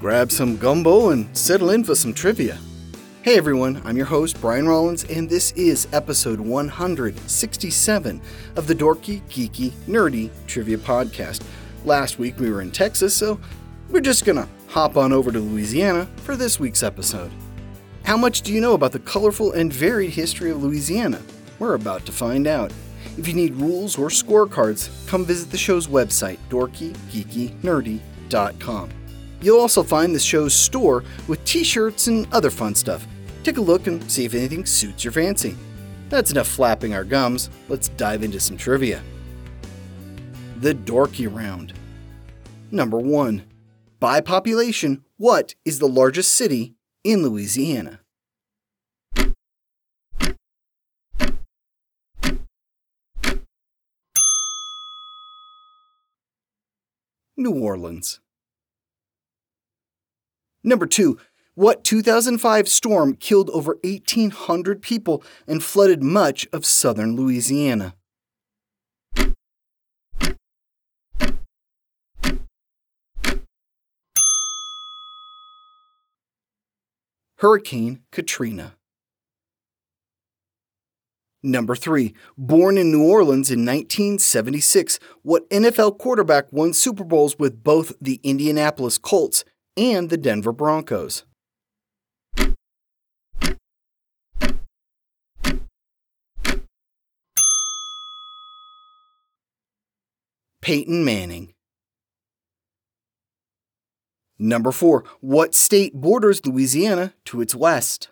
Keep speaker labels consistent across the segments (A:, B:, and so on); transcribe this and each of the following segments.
A: grab some gumbo and settle in for some trivia. Hey everyone, I'm your host Brian Rollins, and this is episode 167 of the Dorky, Geeky, Nerdy Trivia Podcast. Last week we were in Texas, so we're just gonna hop on over to Louisiana for this week's episode. How much do you know about the colorful and varied history of Louisiana? We're about to find out. If you need rules or scorecards, come visit the show's website, dorkygeekynerdy.com. You'll also find the show's store with t shirts and other fun stuff. Take a look and see if anything suits your fancy. That's enough flapping our gums. Let's dive into some trivia. The Dorky Round. Number 1. By population, what is the largest city in Louisiana? New Orleans. Number two, what 2005 storm killed over 1,800 people and flooded much of southern Louisiana? Hurricane Katrina. Number 3. Born in New Orleans in 1976, what NFL quarterback won Super Bowls with both the Indianapolis Colts and the Denver Broncos? Peyton Manning. Number 4. What state borders Louisiana to its west?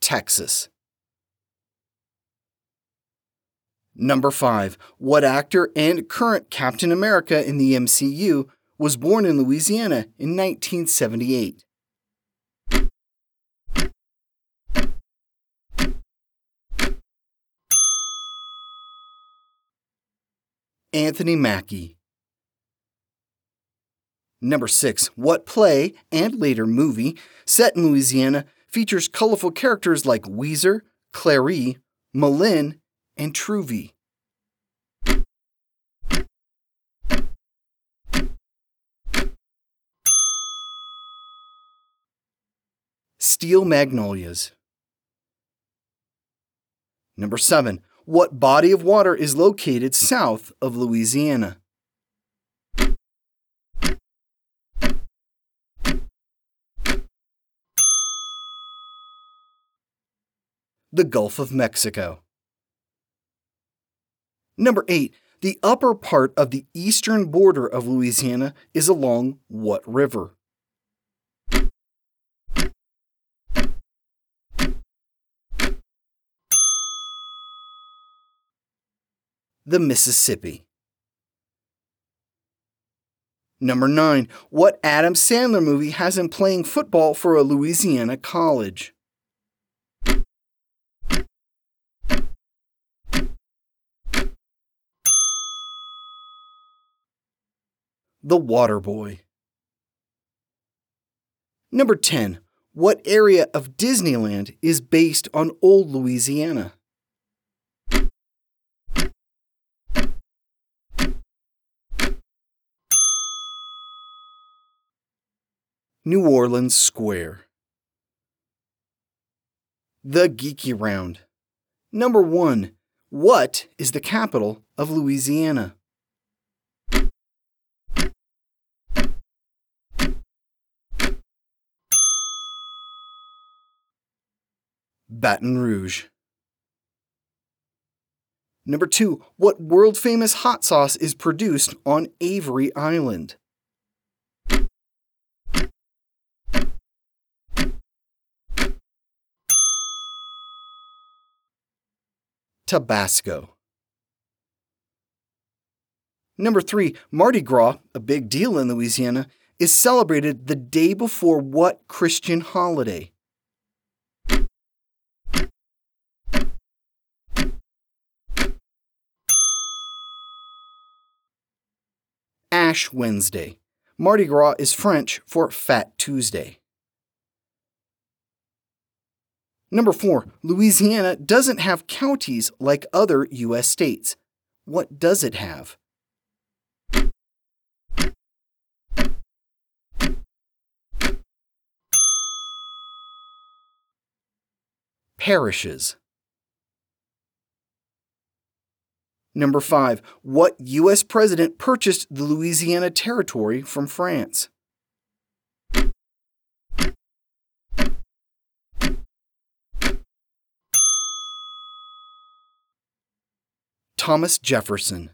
A: Texas. Number 5. What actor and current Captain America in the MCU was born in Louisiana in 1978? Anthony Mackie. Number 6. What play and later movie set in Louisiana features colorful characters like Ouiser, Clairee, M'Lynn, and Truvy? Steel Magnolias. Number 7. What body of water is located south of Louisiana? The Gulf of Mexico. Number 8. The upper part of the eastern border of Louisiana is along what river? The Mississippi. Number 9. What Adam Sandler movie has him playing football for a Louisiana college? The Water Boy. Number 10. What area of Disneyland is based on Old Louisiana? New Orleans Square. The Geeky Round. Number 1. What is the capital of Louisiana? Baton Rouge. Number 2. What world famous hot sauce is produced on Avery Island? Tabasco. Number three, Mardi Gras, a big deal in Louisiana, is celebrated the day before what Christian holiday? Ash Wednesday. Mardi Gras is French for Fat Tuesday. Number four, Louisiana doesn't have counties like other U.S. states. What does it have? Parishes. Number five, what U.S. president purchased the Louisiana Territory from France? Thomas Jefferson.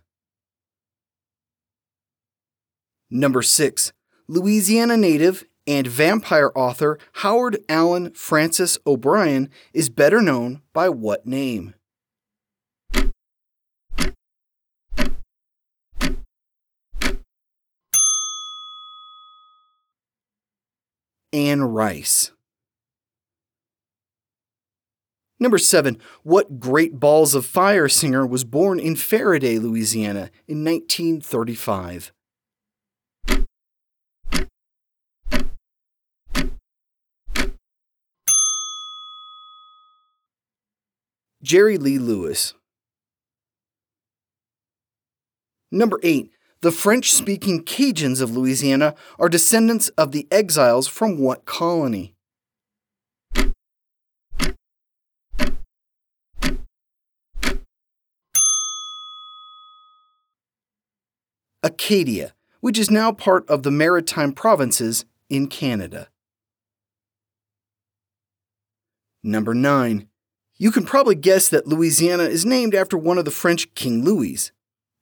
A: Number 6. Louisiana native and vampire author Howard Allen Frances O'Brien is better known by what name? Anne Rice. Number seven, what great balls of fire singer was born in Ferriday, Louisiana in 1935? Jerry Lee Lewis. Number eight, the French speaking Cajuns of Louisiana are descendants of the exiles from what colony? Acadia, which is now part of the Maritime Provinces in Canada. Number 9. You can probably guess that Louisiana is named after one of the French King Louis.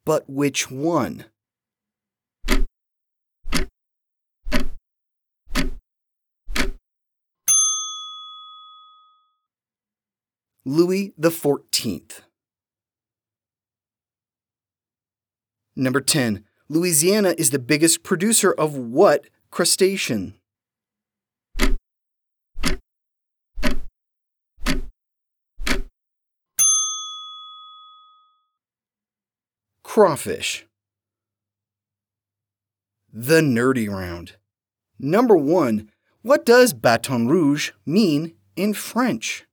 A: But which one? Louis XIV. Number 10. Louisiana is the biggest producer of what crustacean? Crawfish. The Nerdy Round. Number 1. What does Baton Rouge mean in French?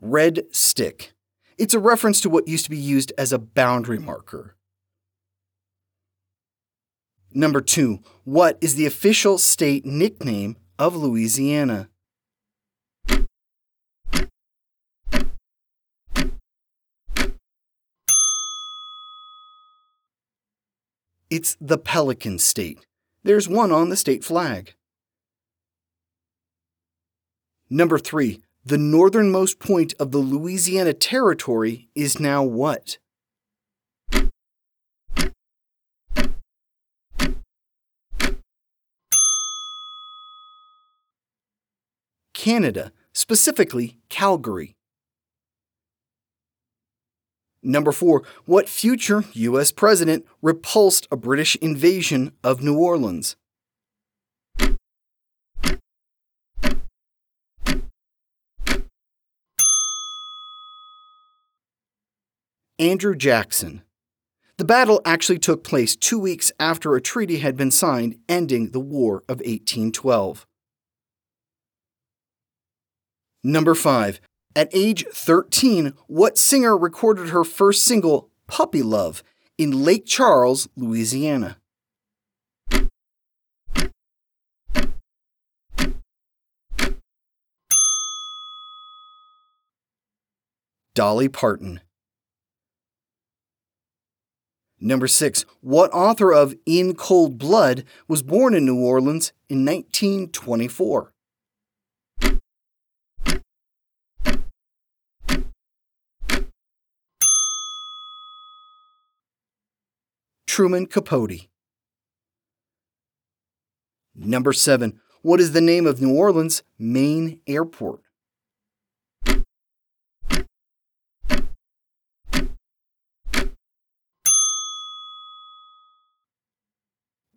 A: Red stick. It's a reference to what used to be used as a boundary marker. Number two, what is the official state nickname of Louisiana? It's the Pelican State. There's one on the state flag. Number three, the northernmost point of the Louisiana Territory is now what? Canada, specifically Calgary. Number four, what future U.S. president repulsed a British invasion of New Orleans? Andrew Jackson. The battle actually took place two weeks after a treaty had been signed ending the War of 1812. Number 5. At age 13, what singer recorded her first single, Puppy Love, in Lake Charles, Louisiana? Dolly Parton. Number six, what author of In Cold Blood was born in New Orleans in 1924? Truman Capote. Number seven, what is the name of New Orleans' main airport?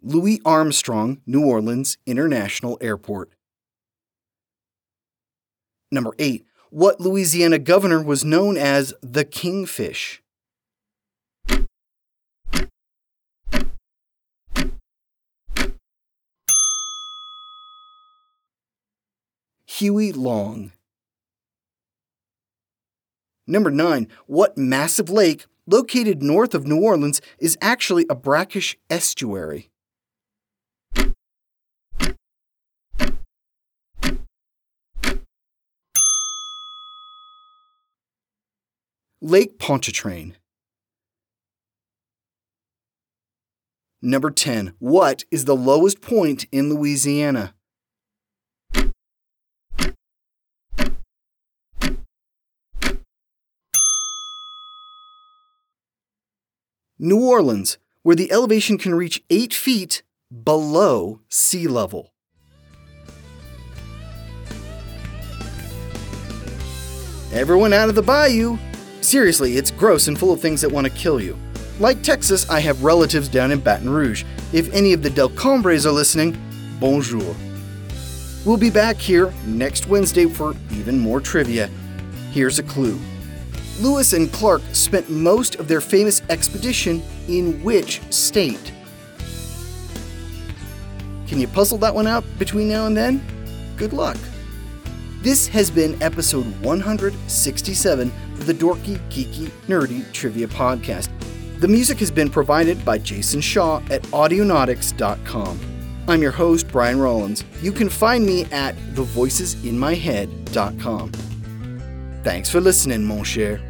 A: Louis Armstrong New Orleans International Airport. Number 8. What Louisiana governor was known as the Kingfish? Huey Long. Number 9. What massive lake located north of New Orleans is actually a brackish estuary? Lake Pontchartrain. Number 10. What is the lowest point in Louisiana? New Orleans, where the elevation can reach 8 feet below sea level. Everyone out of the bayou! Seriously, it's gross and full of things that want to kill you. Like Texas, I have relatives down in Baton Rouge. If any of the Del Combres are listening, bonjour. We'll be back here next Wednesday for even more trivia. Here's a clue Lewis and Clark spent most of their famous expedition in which state? Can you puzzle that one out between now and then? Good luck. This has been episode 167 of the Dorky, Geeky, Nerdy Trivia Podcast. The music has been provided by Jason Shaw at Audionautix.com. I'm your host, Brian Rollins. You can find me at thevoicesinmyhead.com. Thanks for listening, mon cher.